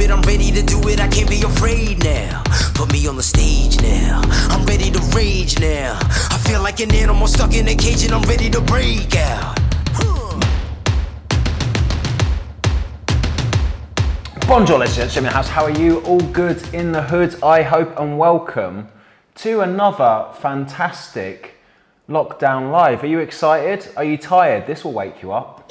it. I'm ready to do it. I can't be afraid now. Put me on the stage now. I'm ready to rage now. I feel like an animal stuck in a cage and I'm ready to break out. Bonjour, ladies and gentlemen, house. How are you? All good in the hood, I hope, and welcome to another fantastic lockdown live. Are you excited? Are you tired? This will wake you up.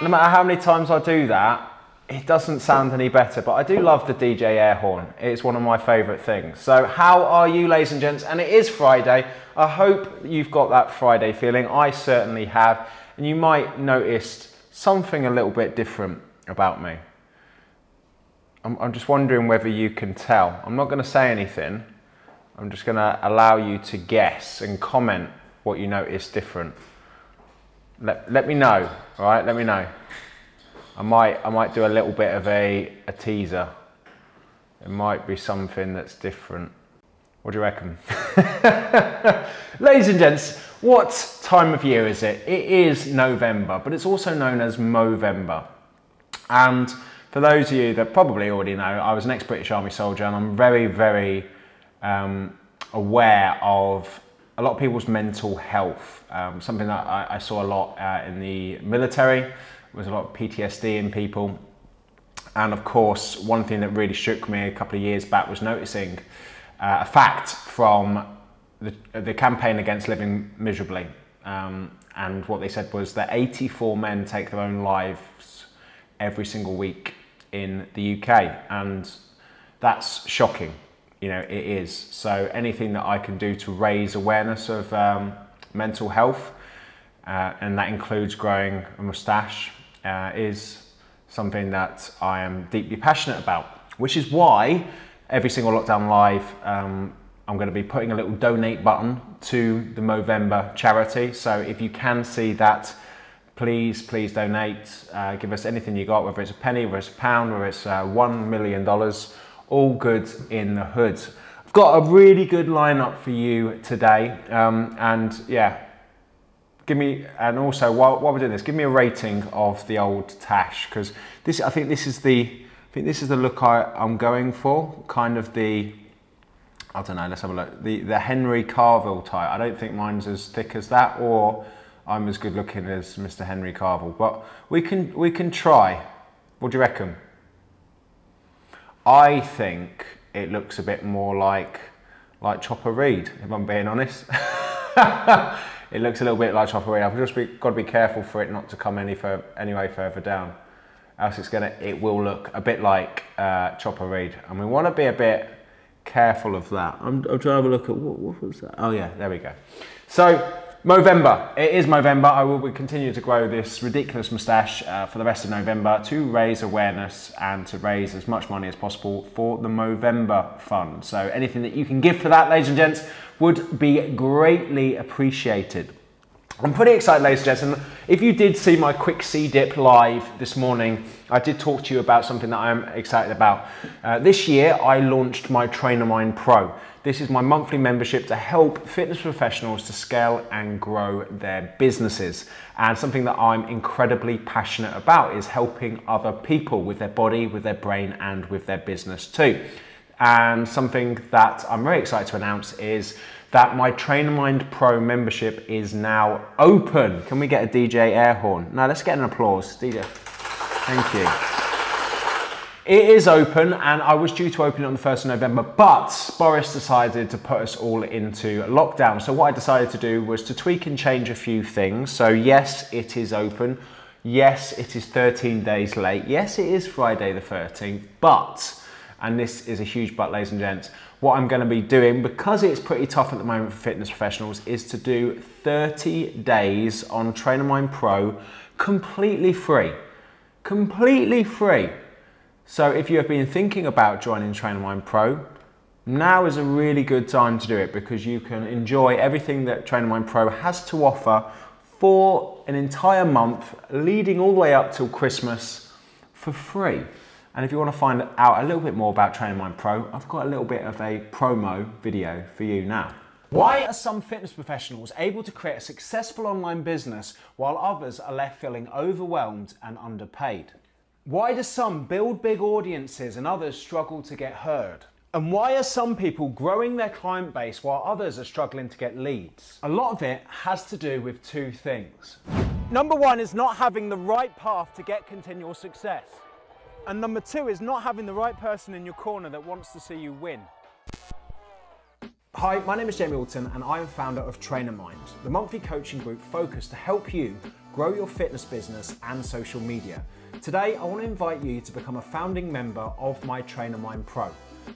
No matter how many times I do that, it doesn't sound any better, but I do love the DJ air horn. It's one of my favourite things. So, how are you, ladies and gents? And it is Friday. I hope you've got that Friday feeling. I certainly have. And you might notice something a little bit different about me. I'm, I'm just wondering whether you can tell. I'm not going to say anything. I'm just going to allow you to guess and comment what you notice different. Let, let me know, all right? Let me know. I might, I might do a little bit of a, a teaser. It might be something that's different. What do you reckon? Ladies and gents, what time of year is it? It is November, but it's also known as Movember. And for those of you that probably already know, I was an ex British Army soldier and I'm very, very um, aware of a lot of people's mental health. Um, something that I, I, saw a lot uh, in the military was a lot of PTSD in people. And of course, one thing that really shook me a couple of years back was noticing uh, a fact from the, the campaign against living miserably. Um, and what they said was that 84 men take their own lives every single week in the UK. And that's shocking. You know, it is. So anything that I can do to raise awareness of um, mental health, uh, and that includes growing a moustache, uh, is something that I am deeply passionate about. Which is why every single lockdown live um, I'm going to be putting a little donate button to the Movember charity. So if you can see that, please, please donate. Uh, give us anything you got, whether it's a penny, whether it's a pound, whether it's uh, one million dollars. All good in the hood. I've got a really good lineup for you today, um, and yeah, give me and also while, while we're doing this, give me a rating of the old Tash because this I think this is the I think this is the look I, I'm going for, kind of the I don't know, let's have a look. The, the Henry Cavill type. I don't think mine's as thick as that, or I'm as good looking as Mr. Henry Cavill. But we can, we can try. What do you reckon? I think it looks a bit more like, like Chopper Read, if I'm being honest. it looks a little bit like Chopper Read. I've just be, got to be careful for it not to come any further, any way further down. Else it's gonna, it will look a bit like uh, Chopper Read, And we want to be a bit careful of that. I'm, I'm trying to have a look at what, what was that? Oh yeah, there we go. So Movember, it is Movember. I will continue to grow this ridiculous moustache uh, for the rest of November to raise awareness and to raise as much money as possible for the Movember Fund. So anything that you can give for that, ladies and gents, would be greatly appreciated. I'm pretty excited, ladies and gentlemen. If you did see my quick C dip live this morning, I did talk to you about something that I'm excited about. Uh, this year, I launched my TrainerMind Pro. This is my monthly membership to help fitness professionals to scale and grow their businesses. And something that I'm incredibly passionate about is helping other people with their body, with their brain, and with their business too. And something that I'm very excited to announce is that my TrainerMind Pro membership is now open. Can we get a DJ air horn? Now let's get an applause. DJ. Thank you. It is open and I was due to open it on the 1st of November, but Boris decided to put us all into lockdown. So, what I decided to do was to tweak and change a few things. So, yes, it is open. Yes, it is 13 days late. Yes, it is Friday the 13th, but, and this is a huge but, ladies and gents, what I'm going to be doing, because it's pretty tough at the moment for fitness professionals, is to do 30 days on TrainerMind Pro completely free. Completely free. So if you have been thinking about joining TrainerMind Pro, now is a really good time to do it because you can enjoy everything that TrainerMind Pro has to offer for an entire month, leading all the way up till Christmas for free. And if you want to find out a little bit more about TrainerMind Pro, I've got a little bit of a promo video for you now. Why are some fitness professionals able to create a successful online business while others are left feeling overwhelmed and underpaid? Why do some build big audiences and others struggle to get heard? And why are some people growing their client base while others are struggling to get leads? A lot of it has to do with two things. Number one is not having the right path to get continual success. And number two is not having the right person in your corner that wants to see you win. Hi, my name is Jamie Alderton and I am founder of Trainer Mind, the monthly coaching group focused to help you grow your fitness business and social media. Today, I want to invite you to become a founding member of my Trainer Mind Pro.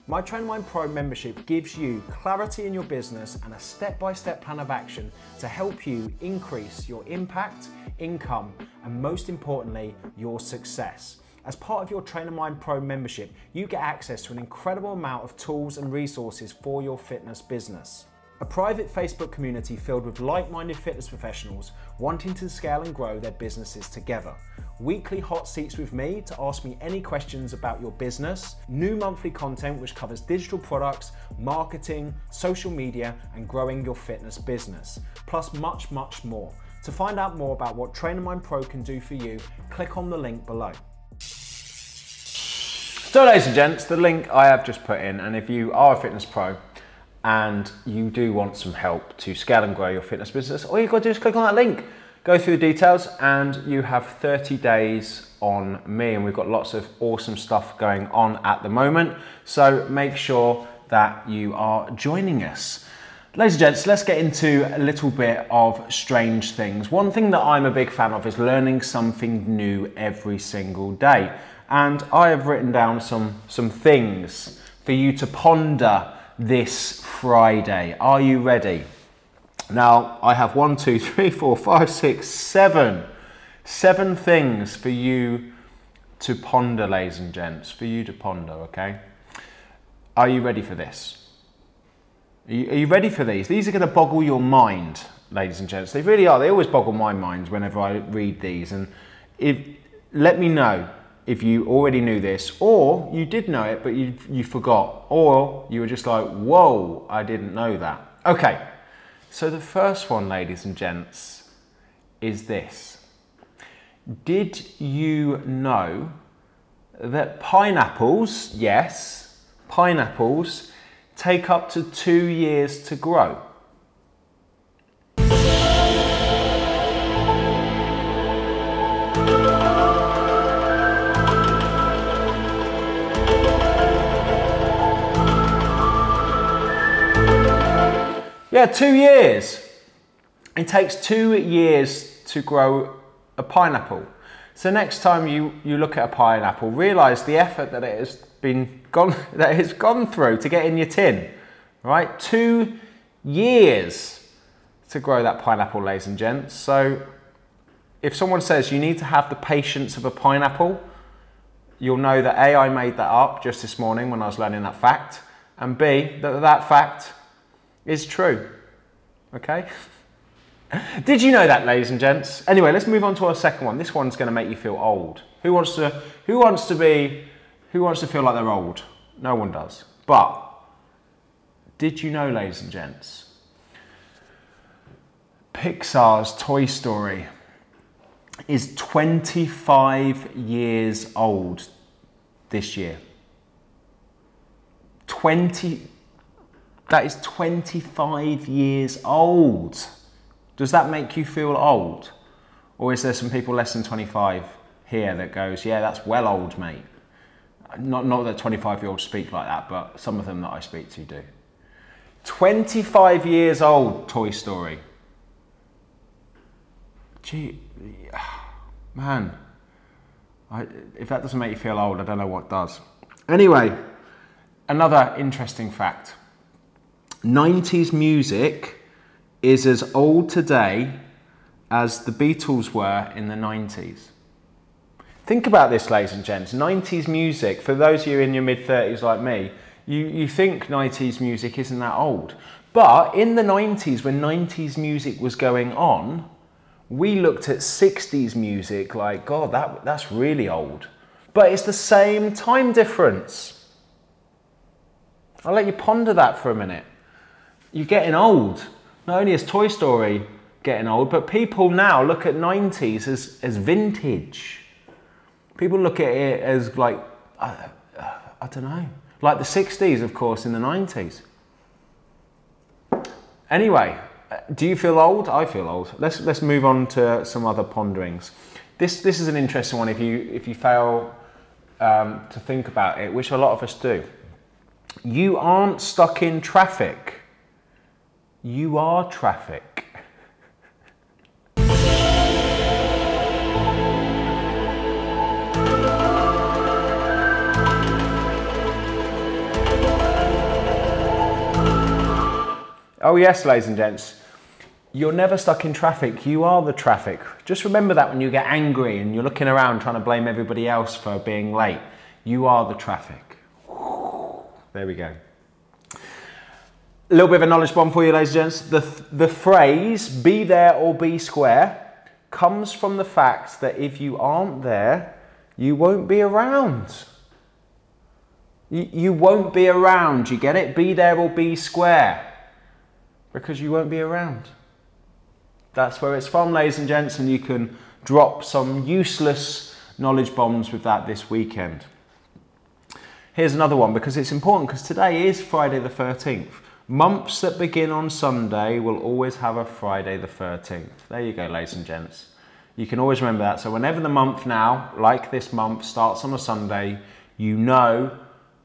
My Trainer Mind Pro membership gives you clarity in your business and a step by step plan of action to help you increase your impact, income, and most importantly, your success. As part of your Trainer Mind Pro membership, you get access to an incredible amount of tools and resources for your fitness business. A private Facebook community filled with like minded fitness professionals wanting to scale and grow their businesses together. Weekly hot seats with me to ask me any questions about your business, new monthly content which covers digital products, marketing, social media, and growing your fitness business, plus much, much more. To find out more about what Trainer Mind Pro can do for you, click on the link below. So, ladies and gents, the link I have just put in, and if you are a fitness pro and you do want some help to scale and grow your fitness business, all you've got to do is click on that link, go through the details, and you have 30 days on me. And we've got lots of awesome stuff going on at the moment. So, make sure that you are joining us. Ladies and gents, let's get into a little bit of strange things. One thing that I'm a big fan of is learning something new every single day. And I have written down some, some things for you to ponder this Friday. Are you ready? Now, I have one, two, three, four, five, six, seven. Seven things for you to ponder, ladies and gents, for you to ponder, okay? Are you ready for this? Are you, are you ready for these? These are going to boggle your mind, ladies and gents. They really are. They always boggle my mind whenever I read these. And if let me know if you already knew this, or you did know it but you you forgot, or you were just like, "Whoa, I didn't know that." Okay. So the first one, ladies and gents, is this. Did you know that pineapples, yes, pineapples take up to two years to grow. Yeah, two years. It takes two years to grow a pineapple. So next time you, you look at a pineapple, realize the effort that it has been gone that it's gone through to get in your tin. Right? Two years to grow that pineapple, ladies and gents. So if someone says you need to have the patience of a pineapple, you'll know that A, I made that up just this morning when I was learning that fact, and B, that that fact is true. Okay? Did you know that, ladies and gents? Anyway, let's move on to our second one. This one's going to make you feel old. Who wants to? Who wants to be? Who wants to feel like they're old? No one does. But did you know, ladies and gents? Pixar's Toy Story is 25 years old this year. 20 that is 25 years old. Does that make you feel old? Or is there some people less than 25 here that goes, yeah, that's well old, mate? Not, not that 25 year olds speak like that, but some of them that I speak to do. 25 years old, Toy Story. Gee, man, I, if that doesn't make you feel old, I don't know what does. Anyway, another interesting fact 90s music is as old today as the Beatles were in the 90s. Think about this, ladies and gents. 90s music, for those of you in your mid 30s like me, you, you think 90s music isn't that old. But in the 90s, when 90s music was going on, we looked at 60s music like, God, that, that's really old. But it's the same time difference. I'll let you ponder that for a minute. You're getting old. Not only is Toy Story getting old, but people now look at 90s as, as vintage. People look at it as like, I, I don't know, like the 60s, of course, in the 90s. Anyway, do you feel old? I feel old. Let's, let's move on to some other ponderings. This, this is an interesting one if you, if you fail um, to think about it, which a lot of us do. You aren't stuck in traffic. You are traffic. Oh, yes, ladies and gents. You're never stuck in traffic. You are the traffic. Just remember that when you get angry and you're looking around trying to blame everybody else for being late. You are the traffic. There we go. A little bit of a knowledge bomb for you, ladies and gents. The, the phrase be there or be square comes from the fact that if you aren't there, you won't be around. You, you won't be around. You get it? Be there or be square because you won't be around. That's where it's from, ladies and gents, and you can drop some useless knowledge bombs with that this weekend. Here's another one because it's important because today is Friday the 13th. Months that begin on Sunday will always have a Friday the 13th. There you go, ladies and gents. You can always remember that. So, whenever the month now, like this month, starts on a Sunday, you know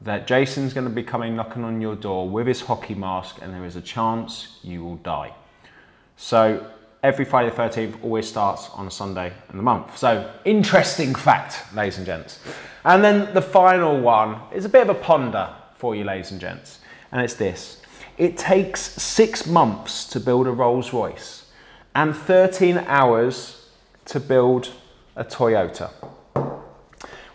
that Jason's going to be coming knocking on your door with his hockey mask, and there is a chance you will die. So, every Friday the 13th always starts on a Sunday in the month. So, interesting fact, ladies and gents. And then the final one is a bit of a ponder for you, ladies and gents, and it's this it takes six months to build a Rolls Royce and 13 hours to build a Toyota.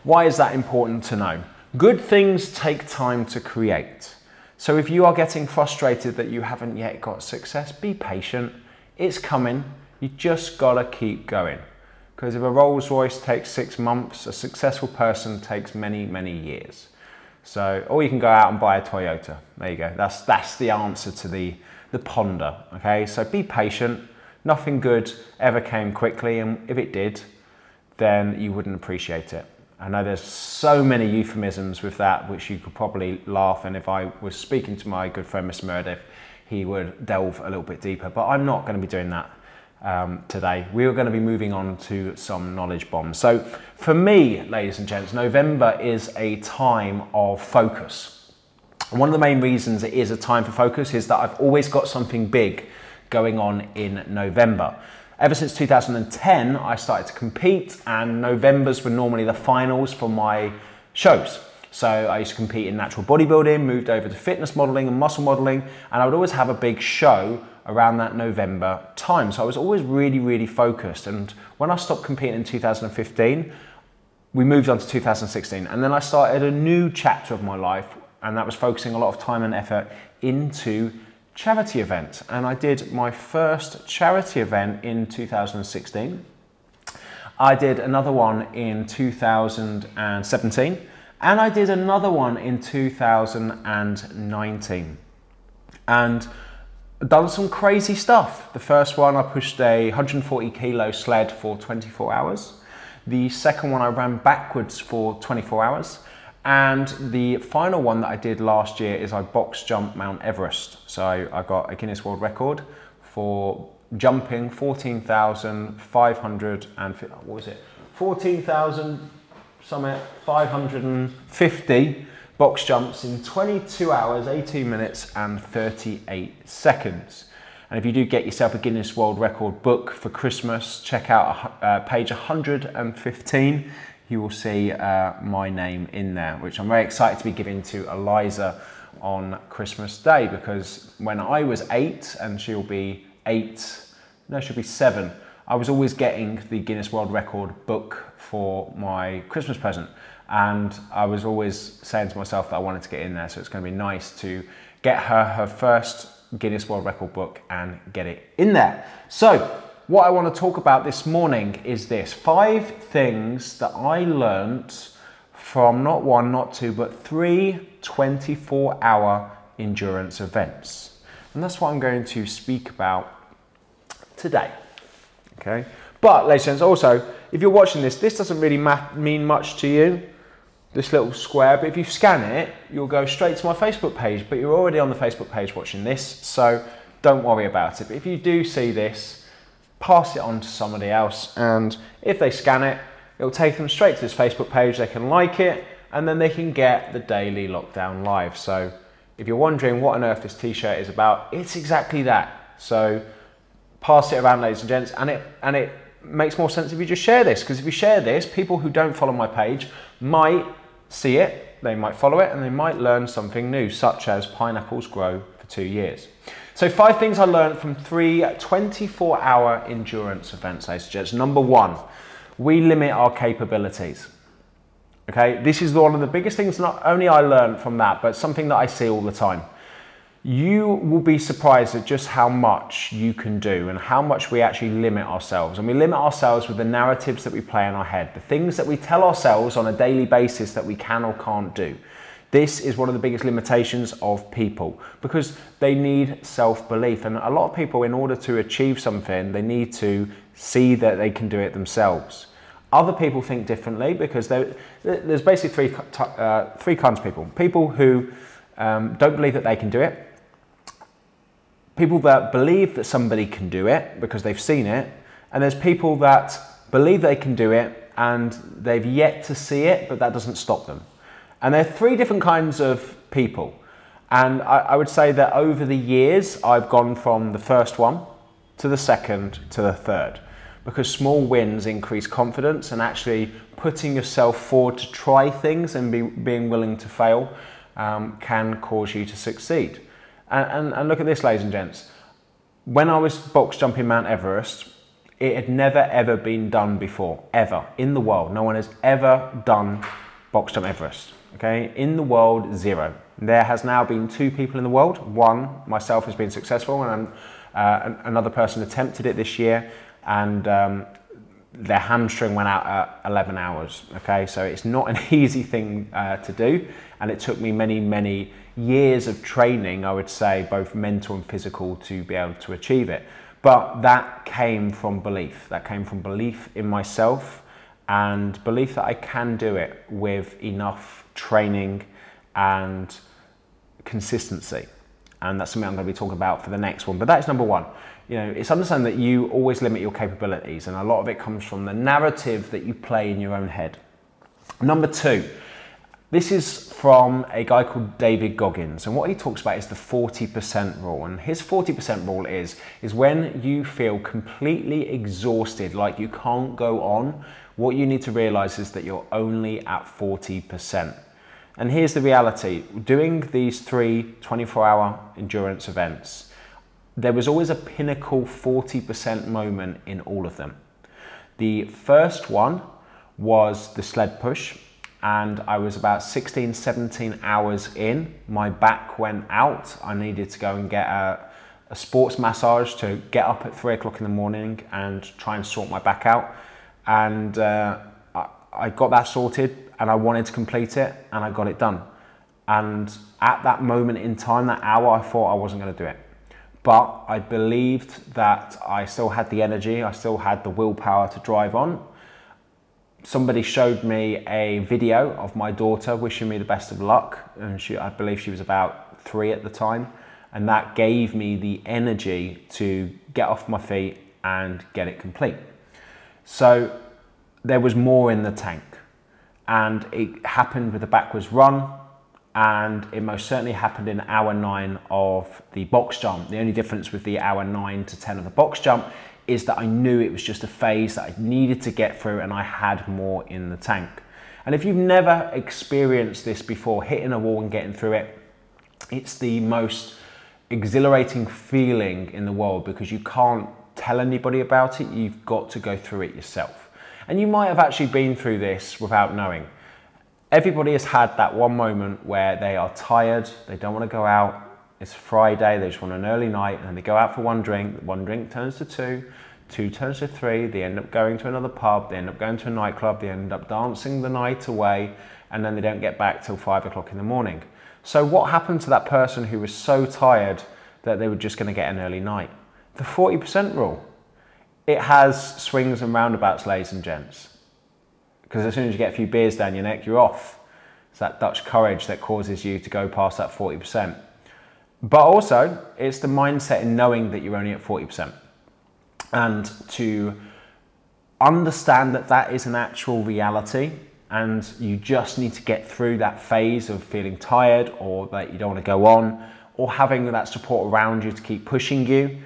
Why is that important to know? Good things take time to create. So if you are getting frustrated that you haven't yet got success, be patient. It's coming. You just gotta keep going. Because if a Rolls Royce takes six months, a successful person takes many, many years. So, or you can go out and buy a Toyota. There you go. That's that's the answer to the the ponder. Okay, so be patient. Nothing good ever came quickly, and if it did, then you wouldn't appreciate it. I know there's so many euphemisms with that, which you could probably laugh. And if I was speaking to my good friend Mr. Meredith, he would delve a little bit deeper. But I'm not going to be doing that um, today. We are going to be moving on to some knowledge bombs. So, for me, ladies and gents, November is a time of focus. And one of the main reasons it is a time for focus is that I've always got something big going on in November. Ever since 2010, I started to compete, and Novembers were normally the finals for my shows. So I used to compete in natural bodybuilding, moved over to fitness modeling and muscle modeling, and I would always have a big show around that November time. So I was always really, really focused. And when I stopped competing in 2015, we moved on to 2016. And then I started a new chapter of my life, and that was focusing a lot of time and effort into charity events. And I did my first charity event in 2016. I did another one in 2017, and I did another one in 2019. And done some crazy stuff. The first one, I pushed a 140 kilo sled for 24 hours. The second one, I ran backwards for 24 hours. And the final one that I did last year is I box jumped Mount Everest. So I got a Guinness World Record for jumping 14,500 and what was it? 14,000 summit 550 box jumps in 22 hours, 18 minutes, and 38 seconds. And if you do get yourself a Guinness World Record book for Christmas, check out uh, page 115. You will see uh, my name in there, which I'm very excited to be giving to Eliza on Christmas Day because when I was eight and she'll be eight, no, she'll be seven, I was always getting the Guinness World Record book for my Christmas present. And I was always saying to myself that I wanted to get in there, so it's going to be nice to get her her first Guinness World Record book and get it in there. So, what I want to talk about this morning is this five things that I learnt from not one, not two, but three 24 hour endurance events. And that's what I'm going to speak about today. Okay? But, ladies and gents, also, if you're watching this, this doesn't really ma- mean much to you, this little square, but if you scan it, you'll go straight to my Facebook page, but you're already on the Facebook page watching this, so don't worry about it. But if you do see this, pass it on to somebody else, and if they scan it, it'll take them straight to this Facebook page, they can like it, and then they can get the daily lockdown live. So if you're wondering what on earth this t-shirt is about, it's exactly that. So pass it around, ladies and gents, and it and it makes more sense if you just share this because if you share this, people who don't follow my page might see it, they might follow it, and they might learn something new, such as pineapples grow for two years. So, five things I learned from three 24 hour endurance events, and gents. Number one, we limit our capabilities. Okay, this is one of the biggest things not only I learned from that, but something that I see all the time you will be surprised at just how much you can do and how much we actually limit ourselves. And we limit ourselves with the narratives that we play in our head, the things that we tell ourselves on a daily basis that we can or can't do. This is one of the biggest limitations of people because they need self belief. And a lot of people, in order to achieve something, they need to see that they can do it themselves. Other people think differently because there's basically three, uh, three kinds of people people who um, don't believe that they can do it people that believe that somebody can do it because they've seen it, and there's people that believe they can do it and they've yet to see it, but that doesn't stop them. And there are three different kinds of people. And I, I would say that over the years, I've gone from the first one to the second to the third because small wins increase confidence and actually putting yourself forward to try things and be, being willing to fail um, can cause you to succeed. And, and, and look at this, ladies and gents. When I was box jumping Mount Everest, it had never ever been done before, ever in the world. No one has ever done box jump Everest. Okay, in the world, zero. There has now been two people in the world. One, myself, has been successful, and uh, another person attempted it this year, and um, their hamstring went out at 11 hours. Okay, so it's not an easy thing uh, to do, and it took me many, many years of training, I would say, both mental and physical, to be able to achieve it. But that came from belief. That came from belief in myself and belief that I can do it with enough training and consistency. And that's something I'm going to be talking about for the next one. But that is number one. You know, it's understanding that you always limit your capabilities, and a lot of it comes from the narrative that you play in your own head. Number two, this is from a guy called David Goggins, and what he talks about is the 40% rule. And his 40% rule is, is when you feel completely exhausted, like you can't go on, what you need to realize is that you're only at 40%. And here's the reality doing these three 24 hour endurance events, there was always a pinnacle 40% moment in all of them. The first one was the sled push, and I was about 16, 17 hours in. My back went out. I needed to go and get a, a sports massage to get up at three o'clock in the morning and try and sort my back out. And uh, I, I got that sorted and I wanted to complete it and I got it done. And at that moment in time, that hour, I thought I wasn't going to do it. But I believed that I still had the energy, I still had the willpower to drive on somebody showed me a video of my daughter wishing me the best of luck, and she, I believe she was about three at the time, and that gave me the energy to get off my feet and get it complete. So there was more in the tank, and it happened with a backwards run, and it most certainly happened in hour nine of the box jump. The only difference with the hour nine to 10 of the box jump is that I knew it was just a phase that I needed to get through and I had more in the tank. And if you've never experienced this before, hitting a wall and getting through it, it's the most exhilarating feeling in the world because you can't tell anybody about it, you've got to go through it yourself. And you might have actually been through this without knowing. Everybody has had that one moment where they are tired, they don't want to go out, it's Friday, they just want an early night, and they go out for one drink. One drink turns to two, two turns to three. They end up going to another pub, they end up going to a nightclub, they end up dancing the night away, and then they don't get back till five o'clock in the morning. So, what happened to that person who was so tired that they were just going to get an early night? The 40% rule. it has swings and roundabouts, ladies and gents. Because as soon as you get a few beers down your neck, you're off. It's that Dutch courage that causes you to go past that 40%. But also, it's the mindset in knowing that you're only at 40% and to understand that that is an actual reality and you just need to get through that phase of feeling tired or that you don't want to go on or having that support around you to keep pushing you,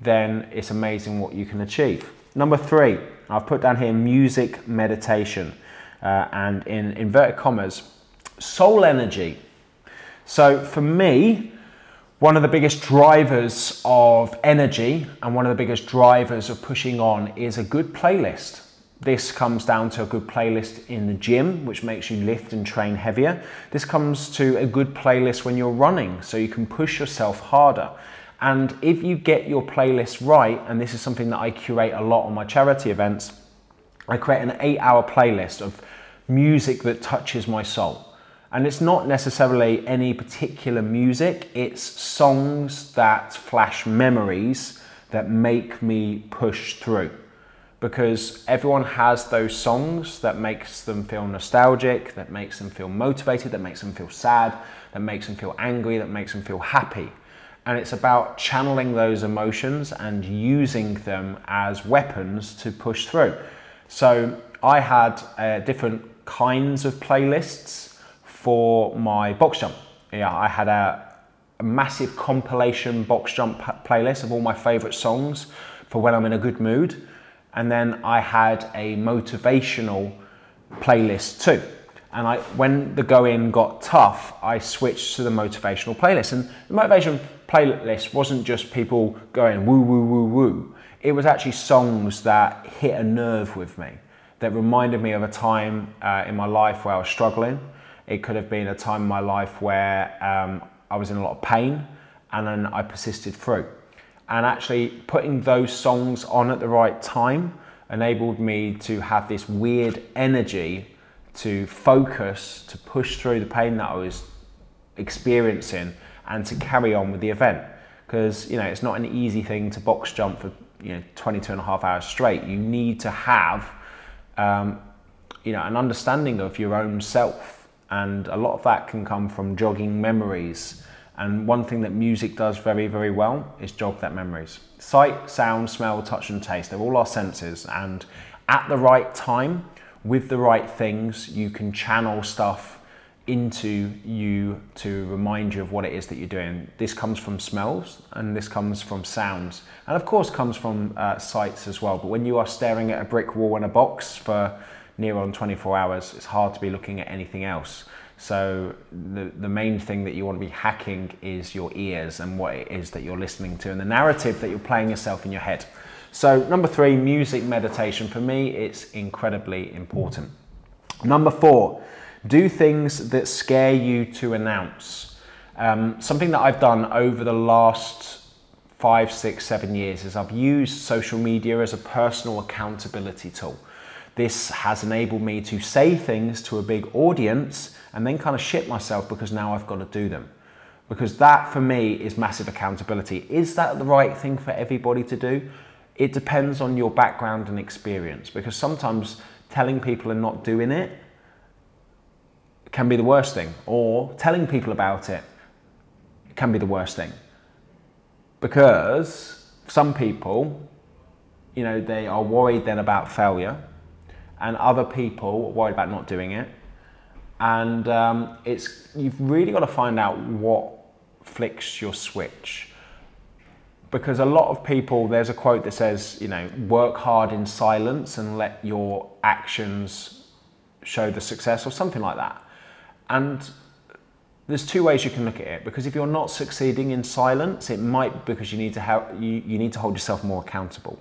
then it's amazing what you can achieve. Number three, I've put down here music meditation uh, and in inverted commas, soul energy. So for me, one of the biggest drivers of energy and one of the biggest drivers of pushing on is a good playlist. This comes down to a good playlist in the gym, which makes you lift and train heavier. This comes to a good playlist when you're running, so you can push yourself harder. And if you get your playlist right, and this is something that I curate a lot on my charity events, I create an eight hour playlist of music that touches my soul. And it's not necessarily any particular music, it's songs that flash memories that make me push through. Because everyone has those songs that makes them feel nostalgic, that makes them feel motivated, that makes them feel sad, that makes them feel angry, that makes them feel happy. And it's about channeling those emotions and using them as weapons to push through. So I had uh, different kinds of playlists for my box jump. Yeah, I had a, a massive compilation box jump playlist of all my favorite songs for when I'm in a good mood. And then I had a motivational playlist too. And I, when the going got tough, I switched to the motivational playlist. And the motivation playlist wasn't just people going woo, woo, woo, woo. It was actually songs that hit a nerve with me, that reminded me of a time uh, in my life where I was struggling it could have been a time in my life where um, I was in a lot of pain and then I persisted through. And actually, putting those songs on at the right time enabled me to have this weird energy to focus, to push through the pain that I was experiencing and to carry on with the event. Because, you know, it's not an easy thing to box jump for, you know, 22 and a half hours straight. You need to have, um, you know, an understanding of your own self and a lot of that can come from jogging memories. And one thing that music does very, very well is jog that memories. Sight, sound, smell, touch, and taste, they're all our senses. And at the right time, with the right things, you can channel stuff into you to remind you of what it is that you're doing. This comes from smells and this comes from sounds, and of course, comes from uh, sights as well. But when you are staring at a brick wall in a box for near on 24 hours, it's hard to be looking at anything else. So the, the main thing that you want to be hacking is your ears and what it is that you're listening to and the narrative that you're playing yourself in your head. So number three, music meditation. For me, it's incredibly important. Number four, do things that scare you to announce. Um, something that I've done over the last five, six, seven years is I've used social media as a personal accountability tool. This has enabled me to say things to a big audience and then kind of shit myself because now I've got to do them. Because that for me is massive accountability. Is that the right thing for everybody to do? It depends on your background and experience because sometimes telling people and not doing it can be the worst thing, or telling people about it can be the worst thing. Because some people, you know, they are worried then about failure and other people worried about not doing it. And um, it's you've really got to find out what flicks your switch. Because a lot of people, there's a quote that says, you know, work hard in silence and let your actions show the success, or something like that. And there's two ways you can look at it. Because if you're not succeeding in silence, it might because you need to help, you, you need to hold yourself more accountable.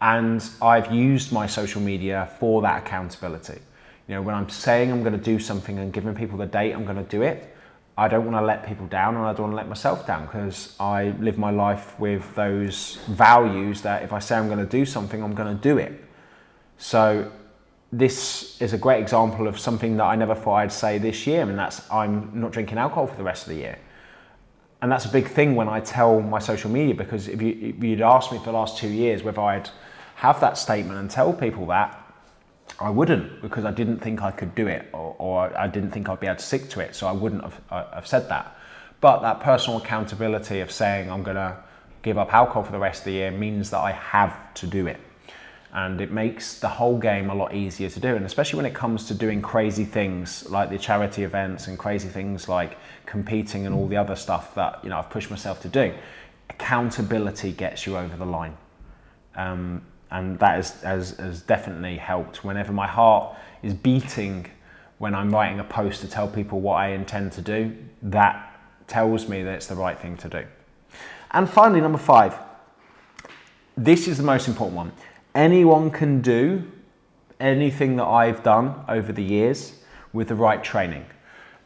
And I've used my social media for that accountability. You know, when I'm saying I'm going to do something and giving people the date I'm going to do it, I don't want to let people down and I don't want to let myself down because I live my life with those values that if I say I'm going to do something, I'm going to do it. So this is a great example of something that I never thought I'd say this year, and that's I'm not drinking alcohol for the rest of the year. And that's a big thing when I tell my social media because if, you, you'd asked me for the last two years whether I'd have that statement and tell people that, I wouldn't because I didn't think I could do it or, or I didn't think I'd be able to stick to it. So I wouldn't have, uh, have said that. But that personal accountability of saying I'm going to give up alcohol for the rest of the year means that I have to do it. And it makes the whole game a lot easier to do. And especially when it comes to doing crazy things like the charity events and crazy things like competing and all the other stuff that you know I've pushed myself to do. Accountability gets you over the line. Um, and that has, has, has definitely helped. Whenever my heart is beating when I'm writing a post to tell people what I intend to do, that tells me that it's the right thing to do. And finally, number five, this is the most important one. Anyone can do anything that I've done over the years with the right training.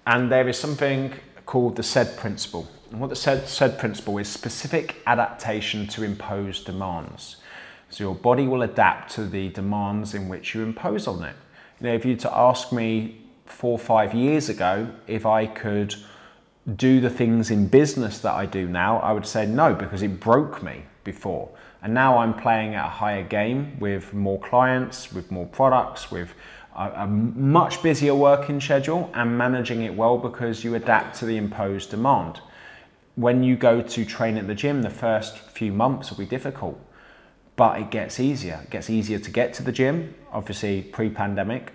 And there is something called the SAID principle. And what the SAID, SAID principle is specific adaptation to imposed demands. So your body will adapt to the demands in which you impose on it. You know, if you to ask me four or five years ago if I could do the things in business that I do now, I would say no because it broke me before. And now I'm playing at a higher game with more clients, with more products, with a, a, much busier working schedule and managing it well because you adapt to the imposed demand. When you go to train at the gym, the first few months will be difficult, but it gets easier. It gets easier to get to the gym, obviously pre pandemic,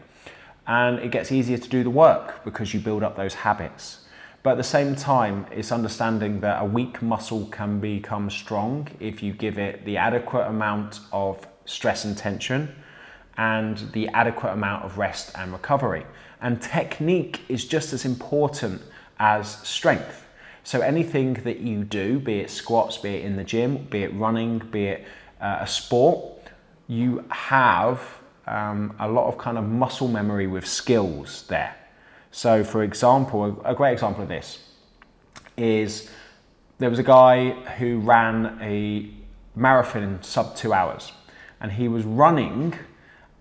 and it gets easier to do the work because you build up those habits. But at the same time, it's understanding that a weak muscle can become strong if you give it the adequate amount of stress and tension and the adequate amount of rest and recovery. And technique is just as important as strength. So anything that you do, be it squats, be it in the gym, be it running, be it uh, a sport, you have um, a lot of kind of muscle memory with skills there. So, for example, a great example of this is there was a guy who ran a marathon in sub two hours, and he was running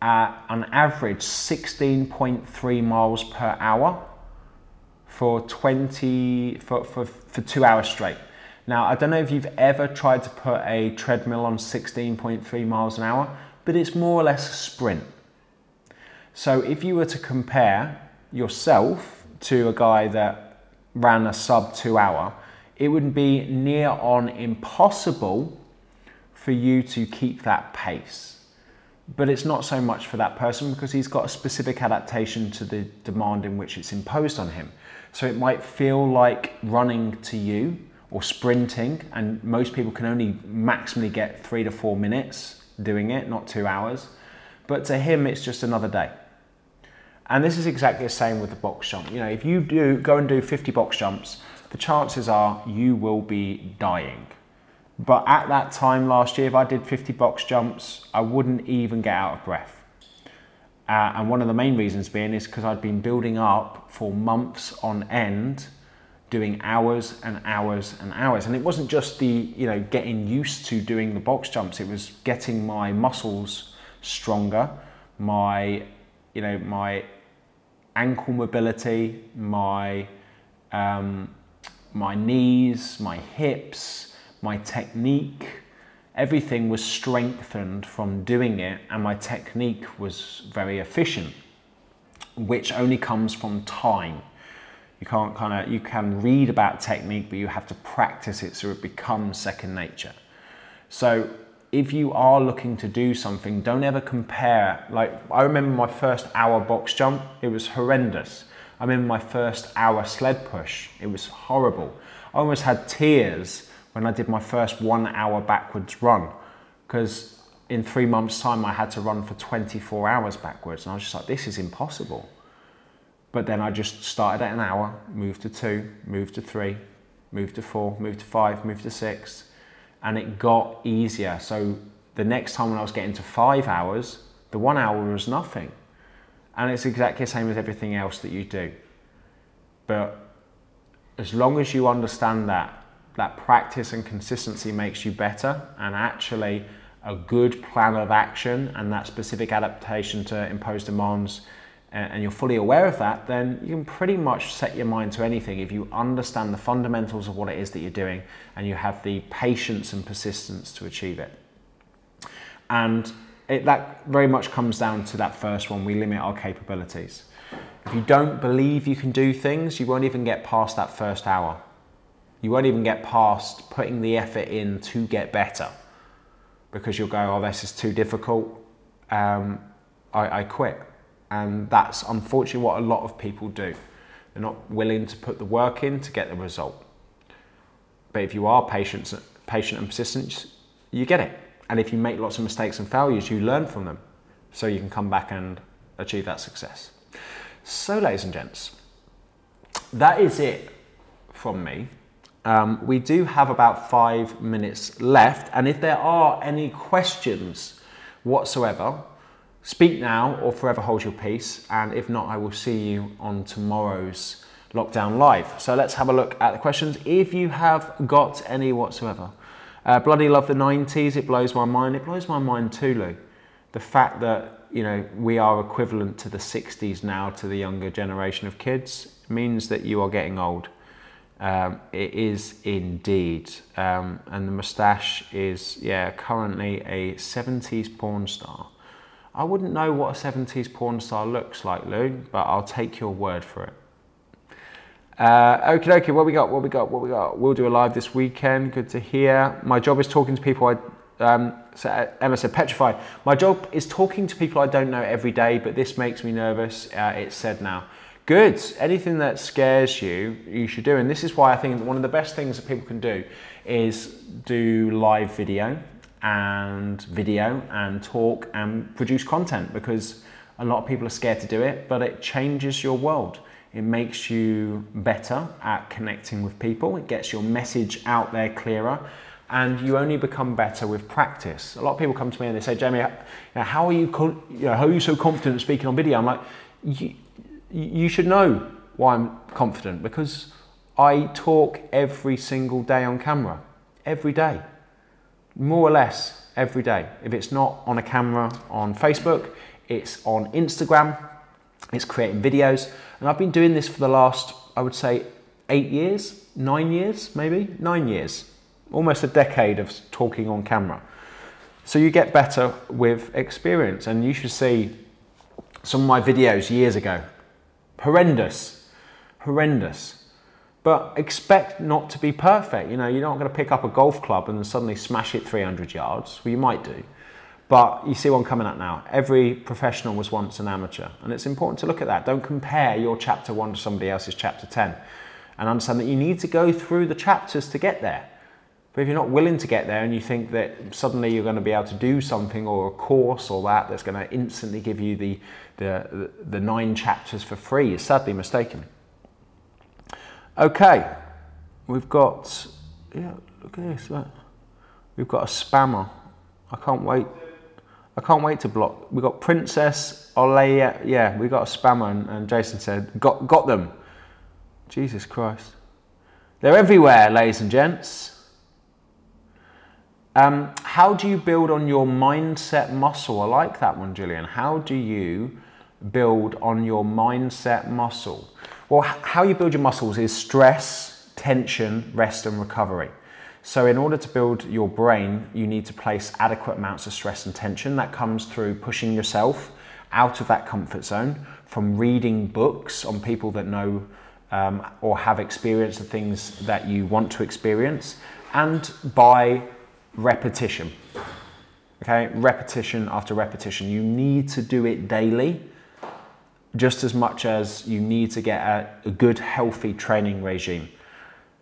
at an average 16.3 miles per hour for 20 for, for, for two hours straight. Now, I don't know if you've ever tried to put a treadmill on 16.3 miles an hour, but it's more or less a sprint. So, if you were to compare yourself to a guy that ran a sub two hour, it would be near on impossible for you to keep that pace. But it's not so much for that person because he's got a specific adaptation to the demand in which it's imposed on him. So it might feel like running to you or sprinting, and most people can only maximally get three to four minutes doing it, not two hours. But to him, it's just another day. And this is exactly the same with the box jump. You know, if you do go and do 50 box jumps, the chances are you will be dying. But at that time last year, if I did 50 box jumps, I wouldn't even get out of breath. Uh, and one of the main reasons being is because I'd been building up for months on end, doing hours and hours and hours. And it wasn't just the, you know, getting used to doing the box jumps, it was getting my muscles stronger, my, you know, my ankle mobility, my, um, my knees, my hips, my technique, everything was strengthened from doing it, and my technique was very efficient, which only comes from time. You can't kind of uh, you can read about technique, but you have to practice it so it becomes second nature. So if you are looking to do something, don't ever compare. Like, I remember my first hour box jump, it was horrendous. I remember my first hour sled push, it was horrible. I almost had tears when I did my first one hour backwards run because in three months' time I had to run for 24 hours backwards, and I was just like, this is impossible. But then I just started at an hour, moved to two, moved to three, moved to four, moved to five, moved to six and it got easier. So the next time when I was getting to five hours, the one hour was nothing. And it's exactly the same as everything else that you do. But as long as you understand that, that practice and consistency makes you better, and actually a good plan of action and that specific adaptation to imposed demands and you're fully aware of that, then you can pretty much set your mind to anything if you understand the fundamentals of what it is that you're doing and you have the patience and persistence to achieve it. And it, that very much comes down to that first one. We limit our capabilities. If you don't believe you can do things, you won't even get past that first hour. You won't even get past putting the effort in to get better because you'll go, oh, this is too difficult. Um, I, I quit. And that's unfortunately what a lot of people do. They're not willing to put the work in to get the result. But if you are patient, patient and persistent, you get it. And if you make lots of mistakes and failures, you learn from them so you can come back and achieve that success. So, ladies and gents, that is it from me. Um, we do have about five minutes left, and if there are any questions whatsoever, speak now or forever hold your peace. And if not, I will see you on tomorrow's Lockdown Live. So let's have a look at the questions if you have got any whatsoever. Uh, bloody love the 90s. It blows my mind. It blows my mind too, Lou. The fact that you know we are equivalent to the 60s now to the younger generation of kids means that you are getting old. Um, it is indeed. Um, and the moustache is, yeah, currently a 70s porn star. I wouldn't know what a 70s porn star looks like, Lou, but I'll take your word for it. Uh, okay, okay. What we got? What we got? What we got? We'll do a live this weekend. Good to hear. My job is talking to people. I um, so uh, Emma said petrified. My job is talking to people I don't know every day, but this makes me nervous. Uh, it's said now. Good. Anything that scares you, you should do. And this is why I think one of the best things that people can do is do live video and video and talk and produce content because a lot of people are scared to do it, but it changes your world. It makes you better at connecting with people. It gets your message out there clearer. And you only become better with practice. A lot of people come to me and they say, Jamie, how are you, how are you so confident speaking on video? I'm like, you should know why I'm confident because I talk every single day on camera, every day, more or less every day. If it's not on a camera on Facebook, it's on Instagram, it's creating videos. And I've been doing this for the last, I would say, eight years, nine years, maybe, nine years, almost a decade of talking on camera. So you get better with experience. And you should see some of my videos years ago. Horrendous, horrendous. But expect not to be perfect. You know, you're not going to pick up a golf club and suddenly smash it 300 yards. Well, you might do. But you see one coming up now. Every professional was once an amateur. And it's important to look at that. Don't compare your chapter one to somebody else's chapter 10. And understand that you need to go through the chapters to get there. But if you're not willing to get there and you think that suddenly you're going to be able to do something or a course or that that's going to instantly give you the, the, the nine chapters for free, you're sadly mistaken. Okay, we've got, yeah, look at this. We've got a spammer. I can't wait. I can't wait to block. We got Princess Olaya. Yeah, we got a spammer, and, and Jason said, got, got them. Jesus Christ. They're everywhere, ladies and gents. Um, how do you build on your mindset muscle? I like that one, Julian. How do you build on your mindset muscle? Well, how you build your muscles is stress, tension, rest, and recovery. So, in order to build your brain, you need to place adequate amounts of stress and tension. That comes through pushing yourself out of that comfort zone, from reading books on people that know um, or have experienced the things that you want to experience, and by repetition. Okay, repetition after repetition. You need to do it daily just as much as you need to get a, a good, healthy training regime.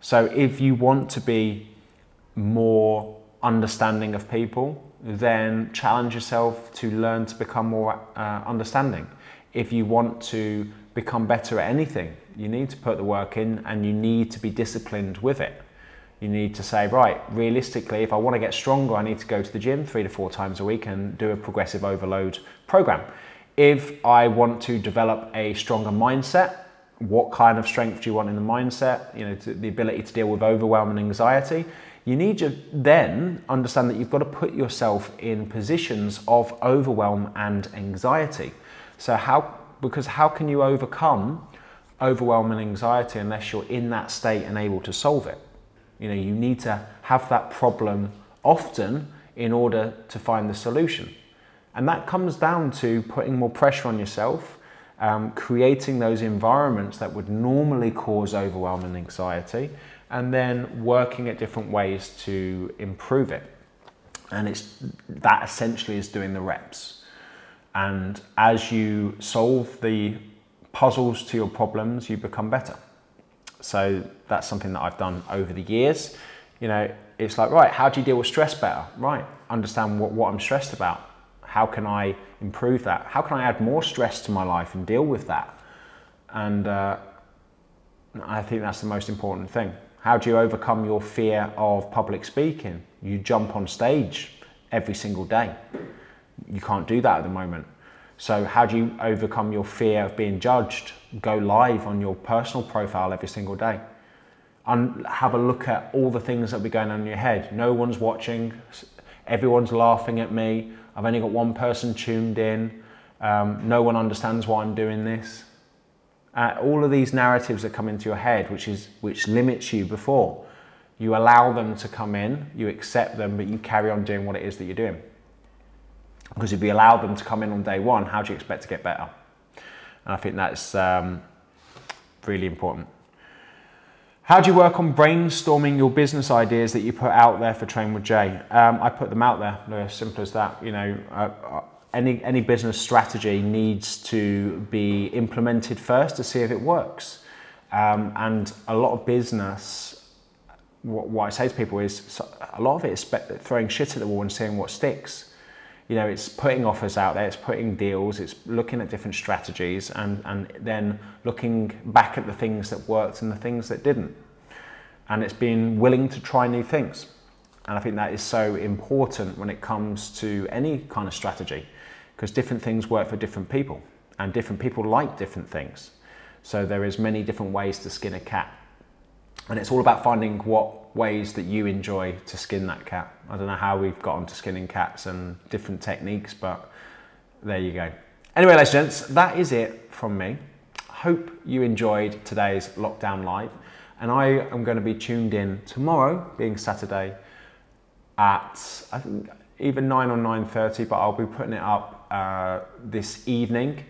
So, if you want to be more understanding of people, then challenge yourself to learn to become more uh, understanding. If you want to become better at anything, you need to put the work in and you need to be disciplined with it. You need to say, right, realistically, if I want to get stronger, I need to go to the gym three to four times a week and do a progressive overload program. If I want to develop a stronger mindset, what kind of strength do you want in the mindset? You know, the ability to deal with overwhelm and anxiety you need to then understand that you've got to put yourself in positions of overwhelm and anxiety. So how because how can you overcome overwhelm and anxiety unless you're in that state and able to solve it? You know, you need to have that problem often in order to find the solution. And that comes down to putting more pressure on yourself, um, creating those environments that would normally cause overwhelm and anxiety, and then working at different ways to improve it. And it's that essentially is doing the reps. And as you solve the puzzles to your problems, you become better. So that's something that I've done over the years. You know, it's like, right, how do you deal with stress better? Right, understand what, what I'm stressed about. How can I improve that? How can I add more stress to my life and deal with that? And uh, I think that's the most important thing. How do you overcome your fear of public speaking? You jump on stage every single day. You can't do that at the moment. So, how do you overcome your fear of being judged? Go live on your personal profile every single day. And have a look at all the things that will be going on in your head. No one's watching, everyone's laughing at me. I've only got one person tuned in. Um, no one understands why I'm doing this. Uh, all of these narratives that come into your head, which is which limits you before, you allow them to come in, you accept them, but you carry on doing what it is that you're doing. Because if you allow them to come in on day one, how do you expect to get better? And I think that's um, really important. How do you work on brainstorming your business ideas that you put out there for Train with Jay? Um, I put them out there. As simple as that. You know, uh, uh, any any business strategy needs to be implemented first to see if it works. Um, and a lot of business, what, what I say to people is, a lot of it is throwing shit at the wall and seeing what sticks you know, it's putting offers out there, it's putting deals, it's looking at different strategies and, and then looking back at the things that worked and the things that didn't. And it's being willing to try new things. And I think that is so important when it comes to any kind of strategy because different things work for different people and different people like different things. So there is many different ways to skin a cat. And it's all about finding what ways that you enjoy to skin that cat. I don't know how we've got onto skinning cats and different techniques, but there you go. Anyway, ladies and gents, that is it from me. Hope you enjoyed today's lockdown live, and I am going to be tuned in tomorrow, being Saturday, at I think either nine or nine thirty, but I'll be putting it up uh, this evening.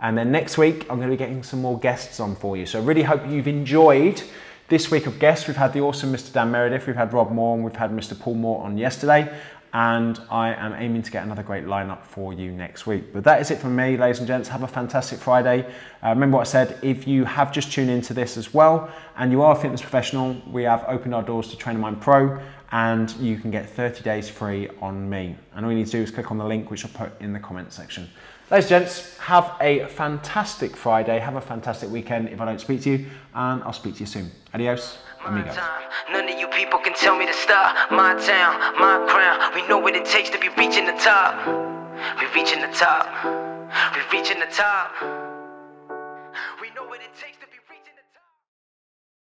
And then next week, I'm going to be getting some more guests on for you. So, I really hope you've enjoyed this week of guests, we've had the awesome Mr. Dan Meredith, we've had Rob Moore, and we've had Mr. Paul Moore on yesterday. And I am aiming to get another great lineup for you next week. But that is it from me, ladies and gents. Have a fantastic Friday. Uh, remember what I said if you have just tuned into this as well and you are a fitness professional, we have opened our doors to Trainer Mind Pro and you can get 30 days free on me. And all you need to do is click on the link, which I'll put in the comment section. Ladies and gents, have a fantastic Friday. Have a fantastic weekend if I don't speak to you, and I'll speak to you soon. Adios, amigos. None of you people can tell me to stop. My town, my crown. We know what it takes to be reaching the top. We reaching the top. We reaching the top. We know what it takes to.